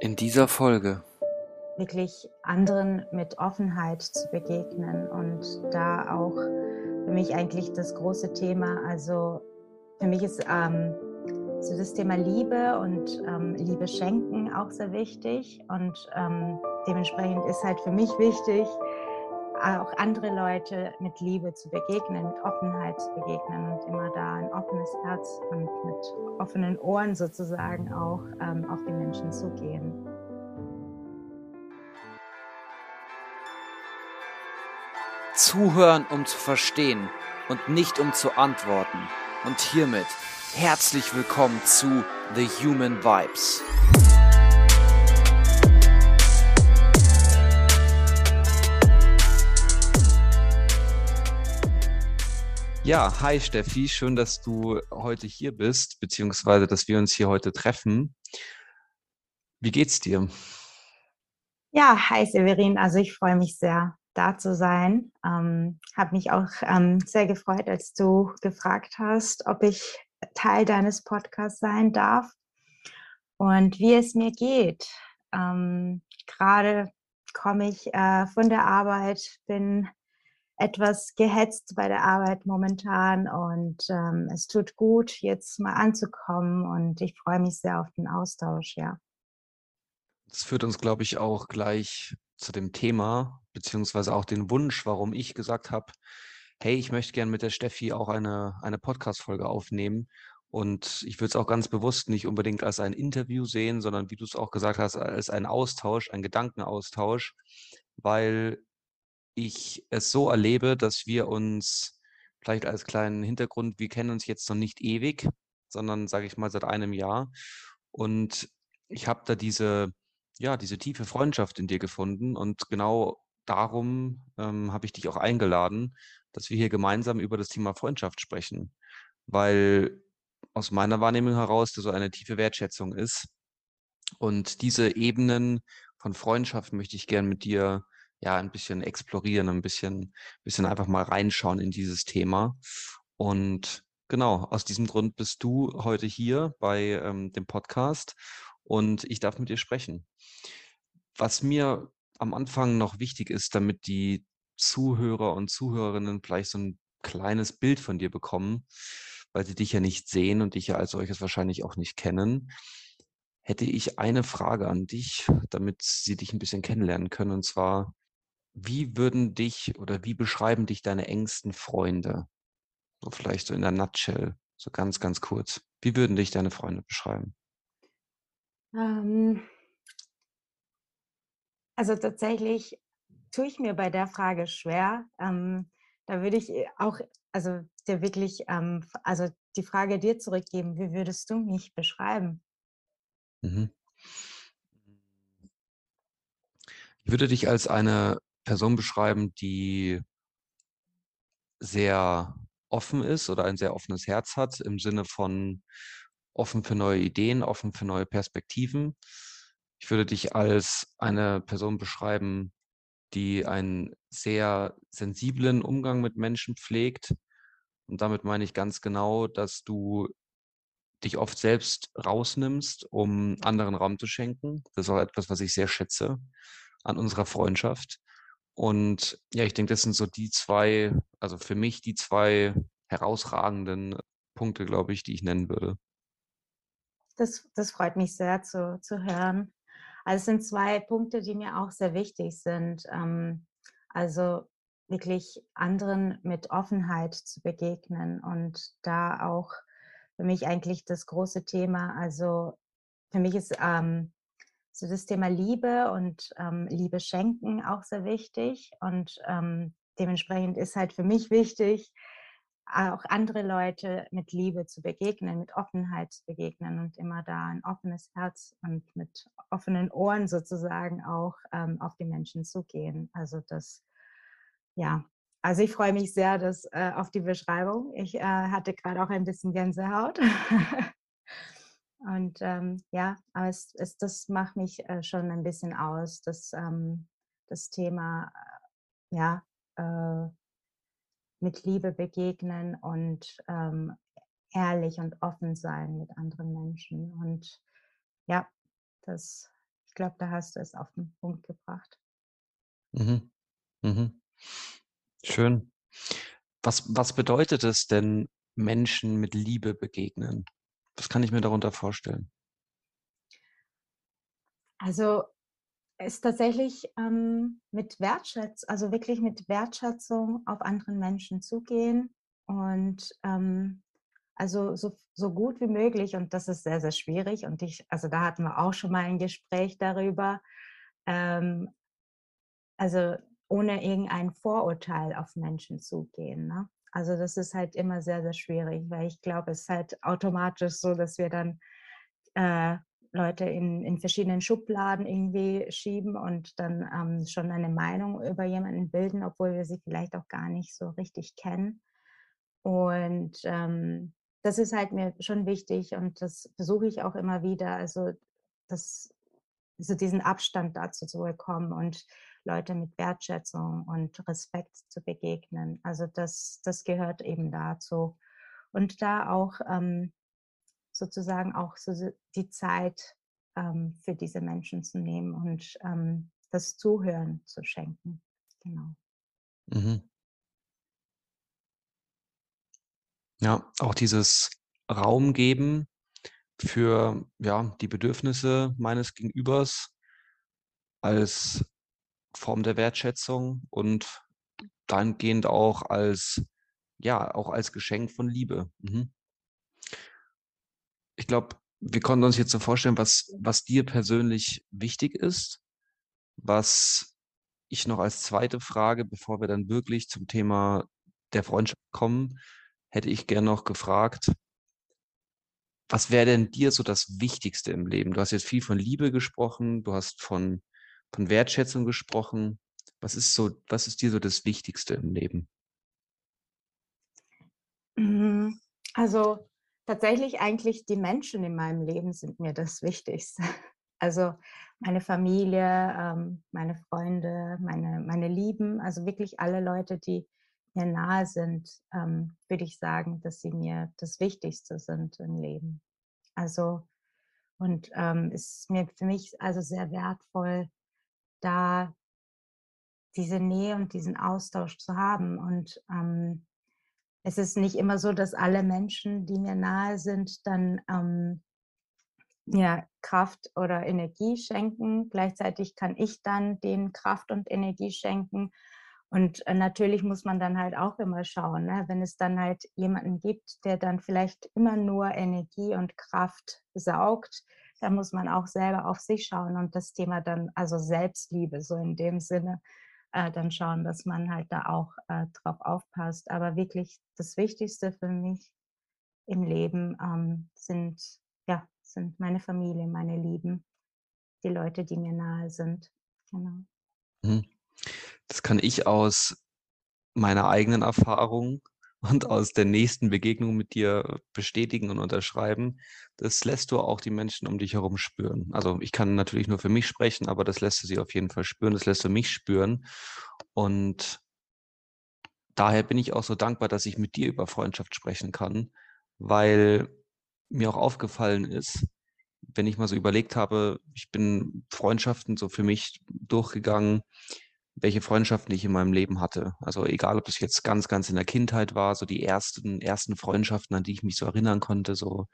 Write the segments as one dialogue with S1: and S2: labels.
S1: In dieser Folge.
S2: Wirklich anderen mit Offenheit zu begegnen und da auch für mich eigentlich das große Thema, also für mich ist ähm, so das Thema Liebe und ähm, Liebe schenken auch sehr wichtig und ähm, dementsprechend ist halt für mich wichtig, auch andere Leute mit Liebe zu begegnen, mit Offenheit zu begegnen und immer da ein offenes Herz und mit offenen Ohren sozusagen auch ähm, auf die Menschen zugehen.
S1: Zuhören, um zu verstehen und nicht um zu antworten. Und hiermit herzlich willkommen zu The Human Vibes. Ja, hi Steffi, schön, dass du heute hier bist, beziehungsweise dass wir uns hier heute treffen. Wie geht's dir?
S2: Ja, hi Severin, also ich freue mich sehr, da zu sein. Ähm, Habe mich auch ähm, sehr gefreut, als du gefragt hast, ob ich Teil deines Podcasts sein darf und wie es mir geht. Ähm, Gerade komme ich äh, von der Arbeit, bin etwas gehetzt bei der Arbeit momentan und ähm, es tut gut, jetzt mal anzukommen und ich freue mich sehr auf den Austausch, ja.
S1: Das führt uns, glaube ich, auch gleich zu dem Thema, beziehungsweise auch den Wunsch, warum ich gesagt habe, hey, ich möchte gerne mit der Steffi auch eine, eine Podcast-Folge aufnehmen. Und ich würde es auch ganz bewusst nicht unbedingt als ein Interview sehen, sondern wie du es auch gesagt hast, als ein Austausch, ein Gedankenaustausch, weil ich es so erlebe, dass wir uns vielleicht als kleinen Hintergrund, wir kennen uns jetzt noch nicht ewig, sondern sage ich mal seit einem Jahr. Und ich habe da diese, ja, diese tiefe Freundschaft in dir gefunden. Und genau darum ähm, habe ich dich auch eingeladen, dass wir hier gemeinsam über das Thema Freundschaft sprechen. Weil aus meiner Wahrnehmung heraus das so eine tiefe Wertschätzung ist. Und diese Ebenen von Freundschaft möchte ich gern mit dir ja, ein bisschen explorieren, ein bisschen, bisschen einfach mal reinschauen in dieses Thema. Und genau, aus diesem Grund bist du heute hier bei ähm, dem Podcast und ich darf mit dir sprechen. Was mir am Anfang noch wichtig ist, damit die Zuhörer und Zuhörerinnen vielleicht so ein kleines Bild von dir bekommen, weil sie dich ja nicht sehen und dich ja als solches wahrscheinlich auch nicht kennen, hätte ich eine Frage an dich, damit sie dich ein bisschen kennenlernen können. Und zwar, wie würden dich oder wie beschreiben dich deine engsten Freunde? So vielleicht so in der Nutshell, so ganz, ganz kurz. Wie würden dich deine Freunde beschreiben?
S2: Ähm, also tatsächlich tue ich mir bei der Frage schwer. Ähm, da würde ich äh, auch, also dir wirklich, ähm, also die Frage dir zurückgeben, wie würdest du mich beschreiben?
S1: Mhm. Ich würde dich als eine Person beschreiben, die sehr offen ist oder ein sehr offenes Herz hat im Sinne von offen für neue Ideen, offen für neue Perspektiven. Ich würde dich als eine Person beschreiben, die einen sehr sensiblen Umgang mit Menschen pflegt. Und damit meine ich ganz genau, dass du dich oft selbst rausnimmst, um anderen Raum zu schenken. Das ist auch etwas, was ich sehr schätze an unserer Freundschaft. Und ja, ich denke, das sind so die zwei, also für mich die zwei herausragenden Punkte, glaube ich, die ich nennen würde.
S2: Das, das freut mich sehr zu, zu hören. Also es sind zwei Punkte, die mir auch sehr wichtig sind. Ähm, also wirklich anderen mit Offenheit zu begegnen und da auch für mich eigentlich das große Thema. Also für mich ist ähm, so das Thema Liebe und ähm, Liebe schenken auch sehr wichtig. Und ähm, dementsprechend ist halt für mich wichtig, auch andere Leute mit Liebe zu begegnen, mit Offenheit zu begegnen und immer da ein offenes Herz und mit offenen Ohren sozusagen auch ähm, auf die Menschen zugehen. Also das, ja, also ich freue mich sehr dass, äh, auf die Beschreibung. Ich äh, hatte gerade auch ein bisschen Gänsehaut. Und ähm, ja, aber es, es, das macht mich äh, schon ein bisschen aus, dass ähm, das Thema äh, ja, äh, mit Liebe begegnen und ähm, ehrlich und offen sein mit anderen Menschen. Und ja, das, ich glaube, da hast du es auf den Punkt gebracht.
S1: Mhm. Mhm. Schön. Was, was bedeutet es denn, Menschen mit Liebe begegnen? Was kann ich mir darunter vorstellen?
S2: Also ist tatsächlich ähm, mit Wertschätzung, also wirklich mit Wertschätzung auf anderen Menschen zugehen und ähm, also so, so gut wie möglich und das ist sehr, sehr schwierig und ich, also da hatten wir auch schon mal ein Gespräch darüber, ähm, also ohne irgendein Vorurteil auf Menschen zugehen. Ne? Also das ist halt immer sehr, sehr schwierig, weil ich glaube, es ist halt automatisch so, dass wir dann äh, Leute in, in verschiedenen Schubladen irgendwie schieben und dann ähm, schon eine Meinung über jemanden bilden, obwohl wir sie vielleicht auch gar nicht so richtig kennen. Und ähm, das ist halt mir schon wichtig und das versuche ich auch immer wieder, also das, so diesen Abstand dazu zu bekommen und Leute mit Wertschätzung und Respekt zu begegnen. Also das, das gehört eben dazu. Und da auch ähm, sozusagen auch so die Zeit ähm, für diese Menschen zu nehmen und ähm, das Zuhören zu schenken. Genau. Mhm.
S1: Ja, auch dieses Raum geben für ja, die Bedürfnisse meines Gegenübers als Form der Wertschätzung und dahingehend auch als ja, auch als Geschenk von Liebe. Mhm ich glaube, wir konnten uns jetzt so vorstellen, was, was dir persönlich wichtig ist, was ich noch als zweite Frage, bevor wir dann wirklich zum Thema der Freundschaft kommen, hätte ich gern noch gefragt, was wäre denn dir so das Wichtigste im Leben? Du hast jetzt viel von Liebe gesprochen, du hast von, von Wertschätzung gesprochen. Was ist so, was ist dir so das Wichtigste im Leben?
S2: Mhm. Also tatsächlich eigentlich die Menschen in meinem Leben sind mir das Wichtigste. Also meine Familie, ähm, meine Freunde, meine, meine Lieben, also wirklich alle Leute, die mir nahe sind, ähm, würde ich sagen, dass sie mir das Wichtigste sind im Leben. Also und ähm, ist mir für mich also sehr wertvoll, da diese Nähe und diesen Austausch zu haben und ähm, es ist nicht immer so, dass alle Menschen, die mir nahe sind, dann ähm, ja, Kraft oder Energie schenken. Gleichzeitig kann ich dann denen Kraft und Energie schenken. Und äh, natürlich muss man dann halt auch immer schauen, ne? wenn es dann halt jemanden gibt, der dann vielleicht immer nur Energie und Kraft saugt, dann muss man auch selber auf sich schauen und das Thema dann, also Selbstliebe, so in dem Sinne, äh, dann schauen, dass man halt da auch äh, drauf aufpasst. Aber wirklich das Wichtigste für mich im Leben ähm, sind, ja, sind meine Familie, meine Lieben, die Leute, die mir nahe sind. Genau.
S1: Mhm. Das kann ich aus meiner eigenen Erfahrung und aus der nächsten Begegnung mit dir bestätigen und unterschreiben, das lässt du auch die Menschen um dich herum spüren. Also ich kann natürlich nur für mich sprechen, aber das lässt du sie auf jeden Fall spüren, das lässt du mich spüren. Und daher bin ich auch so dankbar, dass ich mit dir über Freundschaft sprechen kann, weil mir auch aufgefallen ist, wenn ich mal so überlegt habe, ich bin Freundschaften so für mich durchgegangen, welche Freundschaften ich in meinem Leben hatte. Also egal, ob das jetzt ganz, ganz in der Kindheit war, so die ersten, ersten Freundschaften, an die ich mich so erinnern konnte, so,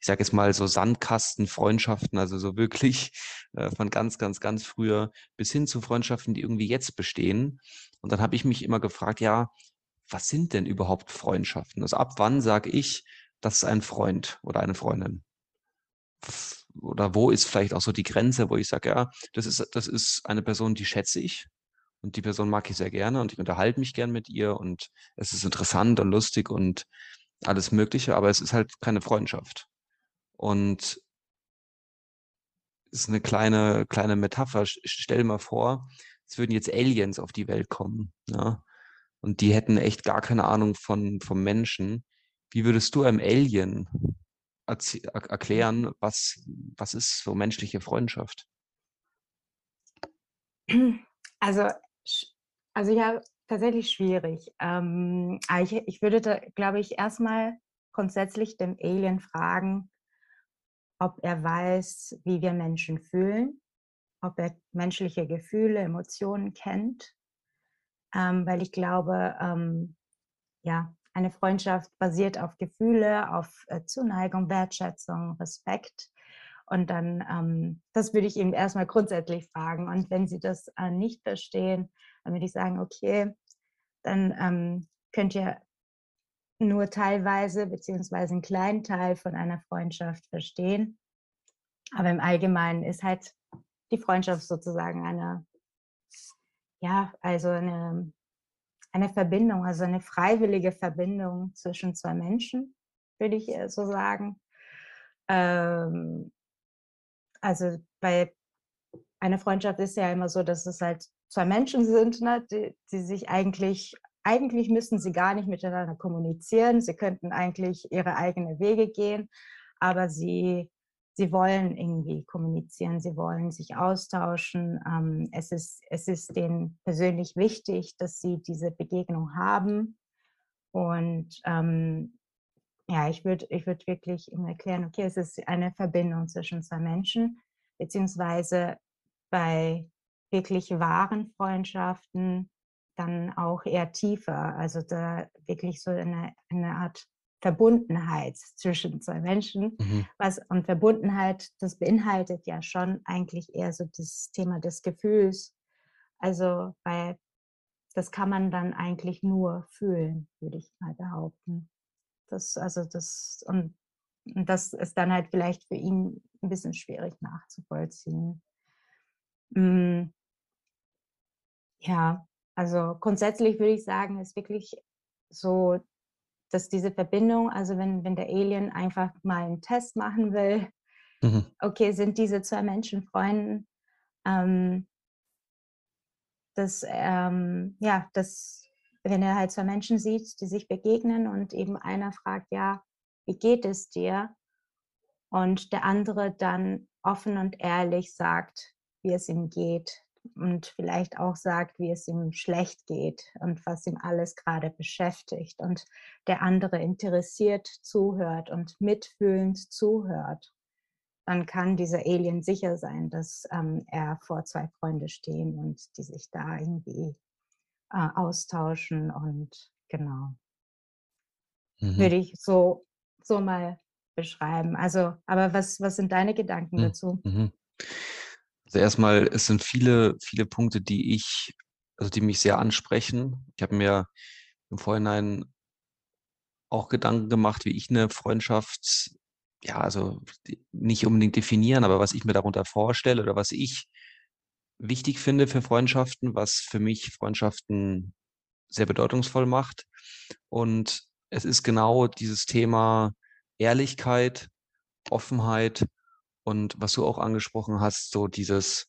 S1: ich sage jetzt mal so Sandkastenfreundschaften, also so wirklich äh, von ganz, ganz, ganz früher bis hin zu Freundschaften, die irgendwie jetzt bestehen. Und dann habe ich mich immer gefragt, ja, was sind denn überhaupt Freundschaften? Also ab wann sage ich, das ist ein Freund oder eine Freundin? Oder wo ist vielleicht auch so die Grenze, wo ich sage, ja, das ist, das ist eine Person, die schätze ich, und die Person mag ich sehr gerne und ich unterhalte mich gern mit ihr und es ist interessant und lustig und alles Mögliche, aber es ist halt keine Freundschaft. Und es ist eine kleine, kleine Metapher. Stell mal vor, es würden jetzt Aliens auf die Welt kommen, ja, und die hätten echt gar keine Ahnung von, vom Menschen. Wie würdest du einem Alien erklären, was, was ist so menschliche Freundschaft?
S2: Also also ja, tatsächlich schwierig. Ähm, ich, ich würde da, glaube ich, erstmal grundsätzlich dem Alien fragen, ob er weiß, wie wir Menschen fühlen. ob er menschliche Gefühle, Emotionen kennt, ähm, weil ich glaube, ähm, ja, eine Freundschaft basiert auf Gefühle, auf äh, Zuneigung, Wertschätzung, Respekt. Und dann, ähm, das würde ich ihm erstmal grundsätzlich fragen. Und wenn Sie das äh, nicht verstehen, dann würde ich sagen, okay, dann ähm, könnt ihr nur teilweise beziehungsweise einen kleinen Teil von einer Freundschaft verstehen. Aber im Allgemeinen ist halt die Freundschaft sozusagen eine, ja, also eine, eine Verbindung, also eine freiwillige Verbindung zwischen zwei Menschen, würde ich äh, so sagen. Ähm, also bei einer Freundschaft ist ja immer so, dass es halt zwei Menschen sind, ne, die, die sich eigentlich eigentlich müssten sie gar nicht miteinander kommunizieren. Sie könnten eigentlich ihre eigenen Wege gehen, aber sie, sie wollen irgendwie kommunizieren, sie wollen sich austauschen. Ähm, es, ist, es ist denen persönlich wichtig, dass sie diese Begegnung haben. Und ähm, ja, ich würde ich würd wirklich ihm erklären, okay, es ist eine Verbindung zwischen zwei Menschen, beziehungsweise bei wirklich wahren Freundschaften dann auch eher tiefer. Also da wirklich so eine, eine Art Verbundenheit zwischen zwei Menschen. Mhm. Was, und Verbundenheit, das beinhaltet ja schon eigentlich eher so das Thema des Gefühls. Also, weil das kann man dann eigentlich nur fühlen, würde ich mal behaupten. Das, also das, und, und das ist dann halt vielleicht für ihn ein bisschen schwierig nachzuvollziehen. Mm. Ja, also grundsätzlich würde ich sagen, ist wirklich so, dass diese Verbindung, also wenn, wenn der Alien einfach mal einen Test machen will, mhm. okay, sind diese zwei Menschen Freunde, ähm, dass, ähm, ja, dass, wenn er halt zwei Menschen sieht, die sich begegnen und eben einer fragt, ja, wie geht es dir? Und der andere dann offen und ehrlich sagt, wie es ihm geht, und vielleicht auch sagt, wie es ihm schlecht geht und was ihm alles gerade beschäftigt und der andere interessiert zuhört und mitfühlend zuhört, dann kann dieser Alien sicher sein, dass ähm, er vor zwei Freunde stehen und die sich da irgendwie äh, austauschen und genau. Mhm. Würde ich so, so mal beschreiben. Also, aber was, was sind deine Gedanken mhm. dazu? Mhm.
S1: Also erstmal, es sind viele, viele Punkte, die ich, also die mich sehr ansprechen. Ich habe mir im Vorhinein auch Gedanken gemacht, wie ich eine Freundschaft, ja, also nicht unbedingt definieren, aber was ich mir darunter vorstelle oder was ich wichtig finde für Freundschaften, was für mich Freundschaften sehr bedeutungsvoll macht. Und es ist genau dieses Thema Ehrlichkeit, Offenheit und was du auch angesprochen hast, so dieses,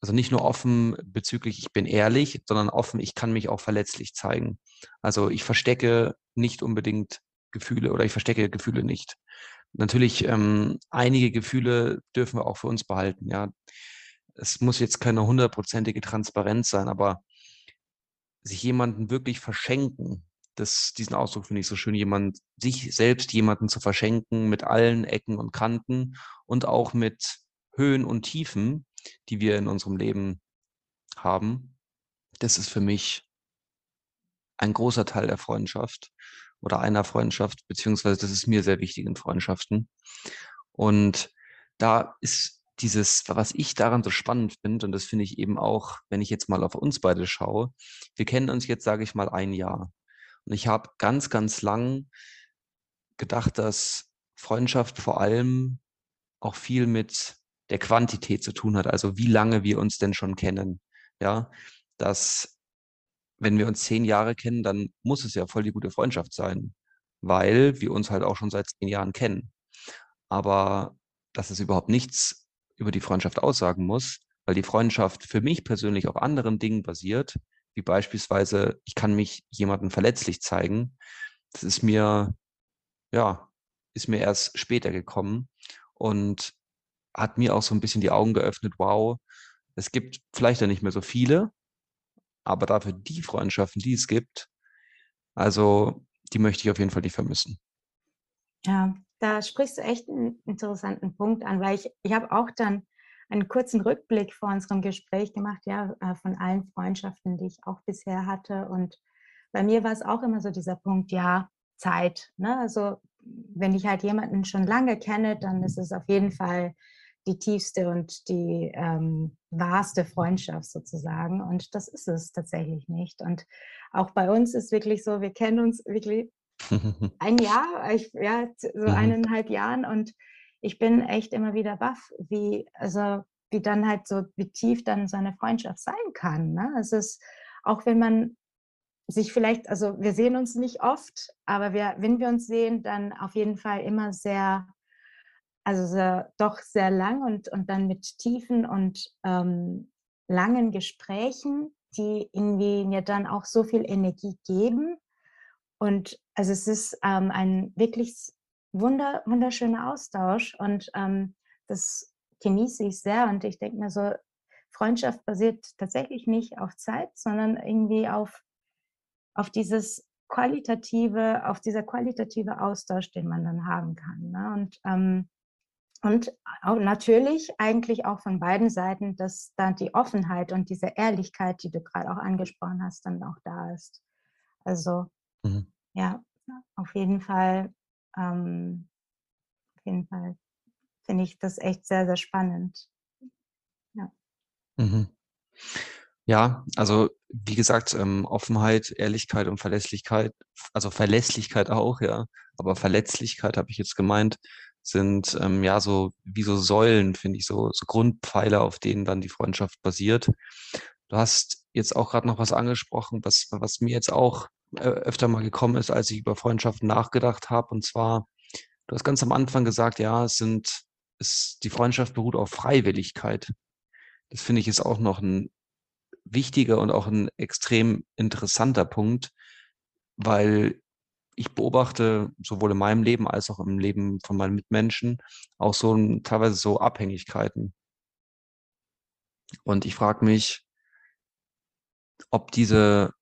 S1: also nicht nur offen bezüglich, ich bin ehrlich, sondern offen, ich kann mich auch verletzlich zeigen. Also ich verstecke nicht unbedingt Gefühle oder ich verstecke Gefühle nicht. Natürlich, ähm, einige Gefühle dürfen wir auch für uns behalten, ja. Es muss jetzt keine hundertprozentige Transparenz sein, aber sich jemanden wirklich verschenken, das, diesen Ausdruck finde ich so schön, jemand, sich selbst jemanden zu verschenken mit allen Ecken und Kanten und auch mit Höhen und Tiefen, die wir in unserem Leben haben. Das ist für mich ein großer Teil der Freundschaft oder einer Freundschaft, beziehungsweise das ist mir sehr wichtig in Freundschaften. Und da ist dieses, was ich daran so spannend finde, und das finde ich eben auch, wenn ich jetzt mal auf uns beide schaue, wir kennen uns jetzt, sage ich mal, ein Jahr. Und ich habe ganz, ganz lang gedacht, dass Freundschaft vor allem auch viel mit der Quantität zu tun hat, also wie lange wir uns denn schon kennen. Ja, dass wenn wir uns zehn Jahre kennen, dann muss es ja voll die gute Freundschaft sein, weil wir uns halt auch schon seit zehn Jahren kennen. Aber dass es überhaupt nichts über die Freundschaft aussagen muss, weil die Freundschaft für mich persönlich auf anderen Dingen basiert, wie beispielsweise, ich kann mich jemandem verletzlich zeigen. Das ist mir, ja, ist mir erst später gekommen und hat mir auch so ein bisschen die Augen geöffnet, wow, es gibt vielleicht ja nicht mehr so viele, aber dafür die Freundschaften, die es gibt, also die möchte ich auf jeden Fall nicht vermissen.
S2: Ja, da sprichst du echt einen interessanten Punkt an, weil ich, ich habe auch dann einen kurzen Rückblick vor unserem Gespräch gemacht, ja, äh, von allen Freundschaften, die ich auch bisher hatte. Und bei mir war es auch immer so dieser Punkt, ja, Zeit. Ne? Also wenn ich halt jemanden schon lange kenne, dann ist es auf jeden Fall die tiefste und die ähm, wahrste Freundschaft sozusagen. Und das ist es tatsächlich nicht. Und auch bei uns ist wirklich so, wir kennen uns wirklich ein Jahr, ich, ja, so mhm. eineinhalb Jahren und ich bin echt immer wieder baff, wie, also wie dann halt so, wie tief dann so eine Freundschaft sein kann. Ne? Es ist, auch wenn man sich vielleicht, also wir sehen uns nicht oft, aber wir, wenn wir uns sehen, dann auf jeden Fall immer sehr, also sehr, doch sehr lang und, und dann mit tiefen und ähm, langen Gesprächen, die irgendwie mir dann auch so viel Energie geben. Und also es ist ähm, ein wirklich wunder, wunderschöner Austausch und ähm, das genieße ich sehr und ich denke mir so, Freundschaft basiert tatsächlich nicht auf Zeit, sondern irgendwie auf auf dieses qualitative, auf dieser qualitative Austausch, den man dann haben kann. Ne? Und, ähm, und natürlich eigentlich auch von beiden Seiten, dass da die Offenheit und diese Ehrlichkeit, die du gerade auch angesprochen hast, dann auch da ist. Also mhm. ja, auf jeden Fall, ähm, auf jeden Fall finde ich das echt sehr, sehr spannend.
S1: Ja. Mhm. Ja, also wie gesagt, ähm, Offenheit, Ehrlichkeit und Verlässlichkeit, also Verlässlichkeit auch, ja, aber Verletzlichkeit habe ich jetzt gemeint, sind ähm, ja so wie so Säulen, finde ich, so, so Grundpfeiler, auf denen dann die Freundschaft basiert. Du hast jetzt auch gerade noch was angesprochen, was, was mir jetzt auch öfter mal gekommen ist, als ich über Freundschaften nachgedacht habe. Und zwar, du hast ganz am Anfang gesagt, ja, es sind, es, die Freundschaft beruht auf Freiwilligkeit. Das finde ich ist auch noch ein wichtiger und auch ein extrem interessanter Punkt, weil ich beobachte sowohl in meinem Leben als auch im Leben von meinen Mitmenschen auch so teilweise so Abhängigkeiten. Und ich frage mich, ob diese,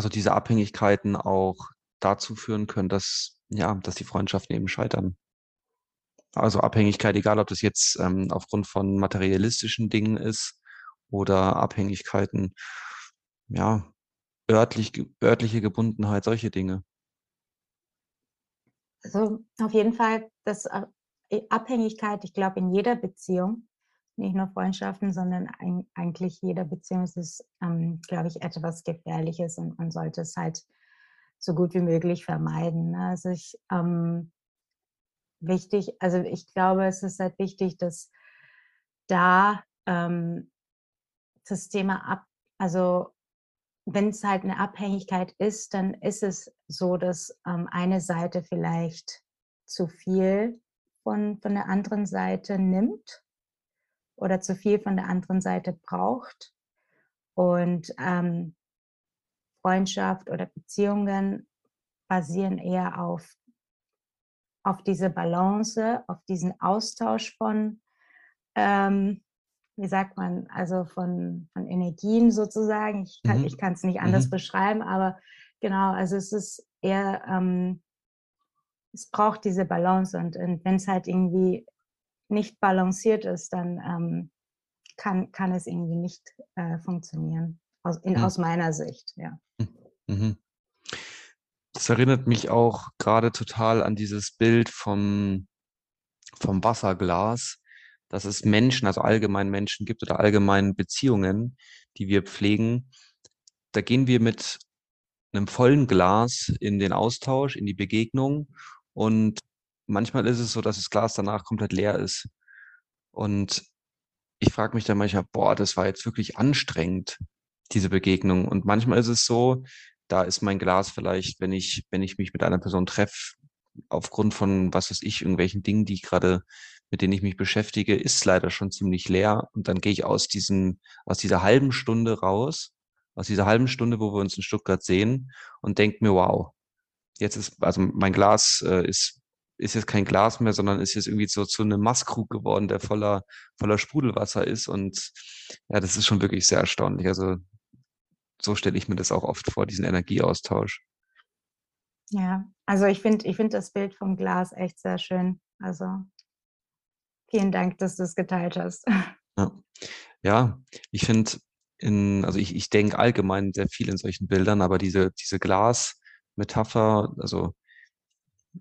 S1: also diese Abhängigkeiten auch dazu führen können, dass, ja, dass die Freundschaften eben scheitern. Also Abhängigkeit, egal ob das jetzt ähm, aufgrund von materialistischen Dingen ist oder Abhängigkeiten, ja, örtlich, örtliche Gebundenheit, solche Dinge.
S2: Also auf jeden Fall, das äh, Abhängigkeit, ich glaube, in jeder Beziehung, nicht nur Freundschaften, sondern eigentlich jeder Beziehung ist ähm, glaube ich, etwas Gefährliches und man sollte es halt so gut wie möglich vermeiden. Ne? Also ich, ähm, wichtig, also ich glaube, es ist halt wichtig, dass da ähm, das Thema ab, also wenn es halt eine Abhängigkeit ist, dann ist es so, dass ähm, eine Seite vielleicht zu viel von, von der anderen Seite nimmt oder zu viel von der anderen Seite braucht. Und ähm, Freundschaft oder Beziehungen basieren eher auf, auf diese Balance, auf diesen Austausch von ähm, wie sagt man, also von, von Energien sozusagen. Ich kann mhm. es nicht anders mhm. beschreiben, aber genau, also es ist eher, ähm, es braucht diese Balance und, und wenn es halt irgendwie nicht balanciert ist, dann ähm, kann, kann es irgendwie nicht äh, funktionieren, aus, in, mhm. aus meiner Sicht, ja. Mhm.
S1: mhm. Das erinnert mich auch gerade total an dieses Bild vom, vom Wasserglas dass es Menschen, also allgemein Menschen gibt oder allgemein Beziehungen, die wir pflegen. Da gehen wir mit einem vollen Glas in den Austausch, in die Begegnung und manchmal ist es so, dass das Glas danach komplett leer ist. Und ich frage mich dann manchmal, boah, das war jetzt wirklich anstrengend, diese Begegnung. Und manchmal ist es so, da ist mein Glas vielleicht, wenn ich, wenn ich mich mit einer Person treffe, aufgrund von, was weiß ich, irgendwelchen Dingen, die gerade mit denen ich mich beschäftige, ist leider schon ziemlich leer. Und dann gehe ich aus diesem, aus dieser halben Stunde raus, aus dieser halben Stunde, wo wir uns in Stuttgart sehen und denke mir, wow, jetzt ist, also mein Glas äh, ist, ist jetzt kein Glas mehr, sondern ist jetzt irgendwie so zu einem Maßkrug geworden, der voller, voller Sprudelwasser ist. Und ja, das ist schon wirklich sehr erstaunlich. Also so stelle ich mir das auch oft vor, diesen Energieaustausch.
S2: Ja, also ich finde ich finde das Bild vom Glas echt sehr schön. Also Vielen Dank, dass du es geteilt hast.
S1: Ja, ja ich finde, in, also ich, ich denke allgemein sehr viel in solchen Bildern, aber diese, diese Glas-Metapher, also,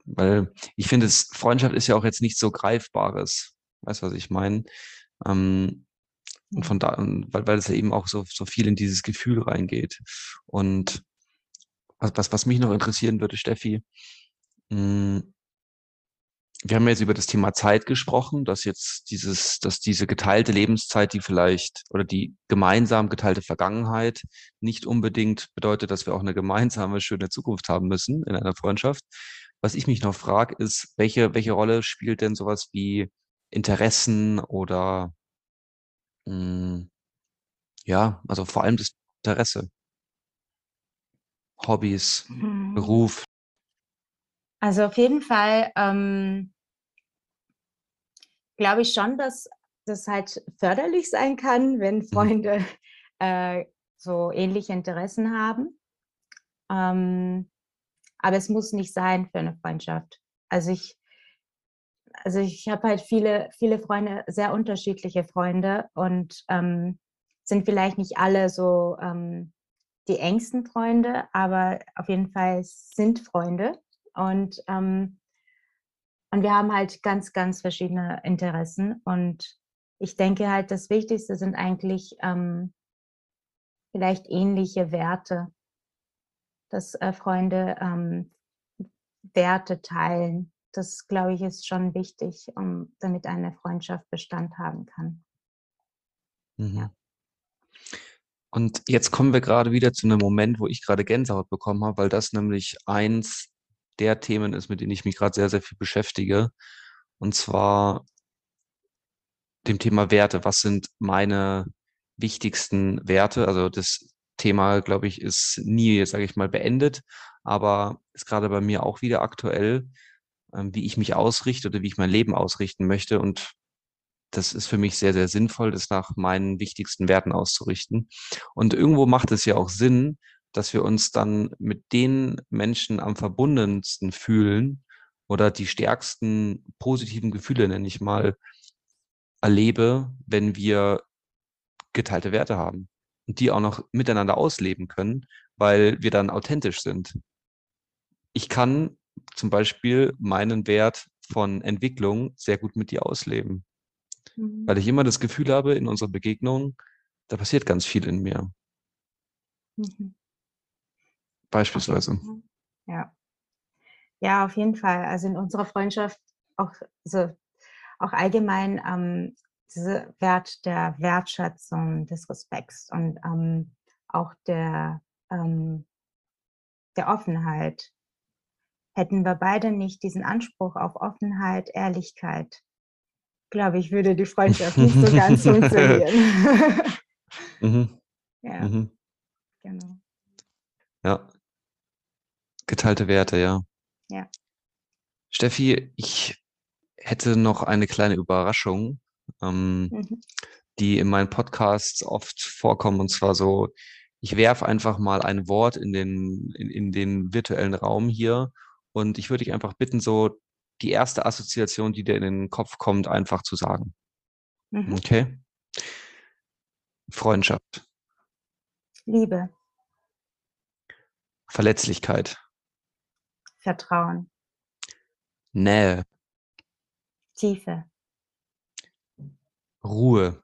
S1: weil ich finde, Freundschaft ist ja auch jetzt nichts so Greifbares. Weißt du, was ich meine? Ähm, und von da, weil, weil es ja eben auch so, so viel in dieses Gefühl reingeht. Und was, was, was mich noch interessieren würde, Steffi, mh, hm, wir haben jetzt über das Thema Zeit gesprochen, dass jetzt dieses, dass diese geteilte Lebenszeit, die vielleicht oder die gemeinsam geteilte Vergangenheit nicht unbedingt bedeutet, dass wir auch eine gemeinsame schöne Zukunft haben müssen in einer Freundschaft. Was ich mich noch frage, ist, welche, welche Rolle spielt denn sowas wie Interessen oder mh, hm, ja, also vor allem das Interesse, Hobbys, mhm. Beruf.
S2: Also auf jeden Fall ähm, glaube ich schon, dass das halt förderlich sein kann, wenn mhm. Freunde äh, so ähnliche Interessen haben. Ähm, aber es muss nicht sein für eine Freundschaft. Also ich, also ich habe halt viele, viele Freunde, sehr unterschiedliche Freunde und ähm, sind vielleicht nicht alle so ähm, die engsten Freunde, aber auf jeden Fall sind Freunde. Und, ähm, und wir haben halt ganz, ganz verschiedene Interessen. Und ich denke halt, das Wichtigste sind eigentlich ähm, vielleicht ähnliche Werte, dass äh, Freunde ähm, Werte teilen. Das, glaube ich, ist schon wichtig, um, damit eine Freundschaft Bestand haben kann.
S1: Mhm. Ja. Und jetzt kommen wir gerade wieder zu einem Moment, wo ich gerade Gänsehaut bekommen habe, weil das nämlich eins der Themen ist, mit denen ich mich gerade sehr, sehr viel beschäftige. Und zwar dem Thema Werte. Was sind meine wichtigsten Werte? Also das Thema, glaube ich, ist nie, sage ich mal, beendet, aber ist gerade bei mir auch wieder aktuell, ähm, wie ich mich ausrichte oder wie ich mein Leben ausrichten möchte. Und das ist für mich sehr, sehr sinnvoll, das nach meinen wichtigsten Werten auszurichten. Und irgendwo macht es ja auch Sinn, dass wir uns dann mit den Menschen am verbundensten fühlen oder die stärksten positiven Gefühle, nenne ich mal, erlebe, wenn wir geteilte Werte haben und die auch noch miteinander ausleben können, weil wir dann authentisch sind. Ich kann zum Beispiel meinen Wert von Entwicklung sehr gut mit dir ausleben, mhm. weil ich immer das Gefühl habe, in unserer Begegnung, da passiert ganz viel in mir. Mhm. Beispielsweise.
S2: Ja. Ja, auf jeden Fall. Also in unserer Freundschaft auch, also auch allgemein ähm, dieser Wert der Wertschätzung, des Respekts und ähm, auch der, ähm, der Offenheit. Hätten wir beide nicht diesen Anspruch auf Offenheit, Ehrlichkeit, glaube ich, würde die Freundschaft nicht so ganz funktionieren.
S1: mhm. Ja, mhm. genau. Ja, Geteilte Werte, ja.
S2: Ja.
S1: Steffi, ich hätte noch eine kleine Überraschung, ähm, mhm. die in meinen Podcasts oft vorkommen. Und zwar so, ich werfe einfach mal ein Wort in den, in, in den virtuellen Raum hier. Und ich würde dich einfach bitten, so die erste Assoziation, die dir in den Kopf kommt, einfach zu sagen. Mhm. Okay? Freundschaft.
S2: Liebe.
S1: Verletzlichkeit.
S2: Vertrauen.
S1: Nähe.
S2: Tiefe.
S1: Ruhe.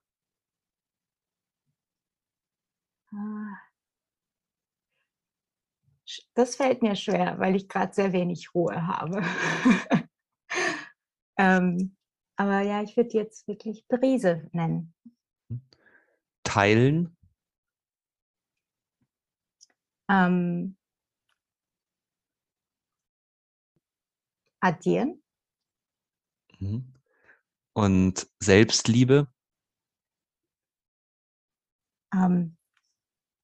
S2: Ah. Das fällt mir schwer, weil ich gerade sehr wenig Ruhe habe. ähm, aber ja, ich würde jetzt wirklich Brise nennen.
S1: Teilen.
S2: Ähm, addieren.
S1: Mhm. Und Selbstliebe?
S2: Ähm,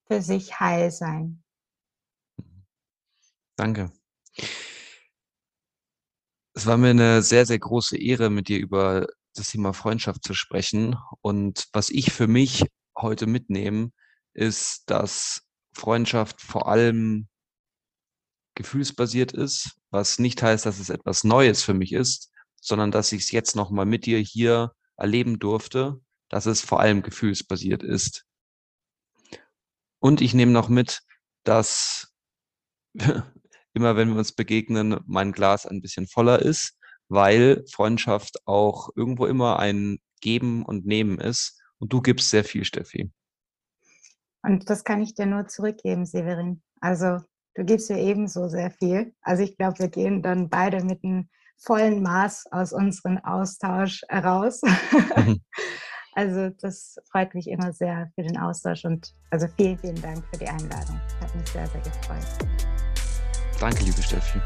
S2: für sich heil sein.
S1: Danke. Es war mir eine sehr, sehr große Ehre, mit dir über das Thema Freundschaft zu sprechen. Und was ich für mich heute mitnehme, ist, dass Freundschaft vor allem gefühlsbasiert ist, was nicht heißt, dass es etwas Neues für mich ist, sondern dass ich es jetzt nochmal mit dir hier erleben durfte, dass es vor allem gefühlsbasiert ist. Und ich nehme noch mit, dass immer wenn wir uns begegnen, mein Glas ein bisschen voller ist, weil Freundschaft auch irgendwo immer ein Geben und Nehmen ist. Und du gibst sehr viel, Steffi.
S2: Und das kann ich dir nur zurückgeben, Severin. Also du gibst mir ebenso sehr viel. Also ich glaube, wir gehen dann beide mit einem vollen Maß aus unserem Austausch heraus. Mhm. also das freut mich immer sehr für den Austausch und also vielen, vielen Dank für die Einladung. Hat mich sehr, sehr gefreut.
S1: Danke, liebe Steffi.